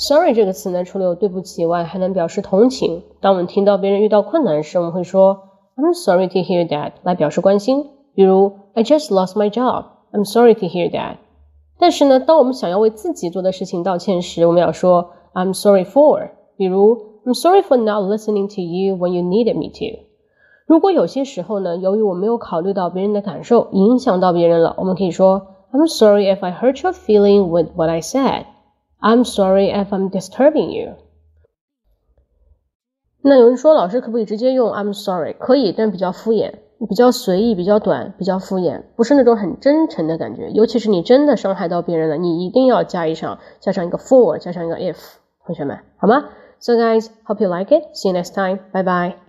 Sorry 这个词呢，除了有对不起以外，还能表示同情。当我们听到别人遇到困难时，我们会说 "I'm sorry to hear that" 来表示关心。比如 "I just lost my job. I'm sorry to hear that." 但是呢，当我们想要为自己做的事情道歉时，我们要说 "I'm sorry for"。比如 "I'm sorry for not listening to you when you needed me to." 如果有些时候呢，由于我没有考虑到别人的感受，影响到别人了，我们可以说 "I'm sorry if I hurt your feeling with what I said." I'm sorry if I'm disturbing you。那有人说，老师可不可以直接用 I'm sorry？可以，但比较敷衍，比较随意，比较短，比较敷衍，不是那种很真诚的感觉。尤其是你真的伤害到别人了，你一定要加一上，加上一个 for，加上一个 if。同学们，好吗？So guys, hope you like it. See you next time. Bye bye.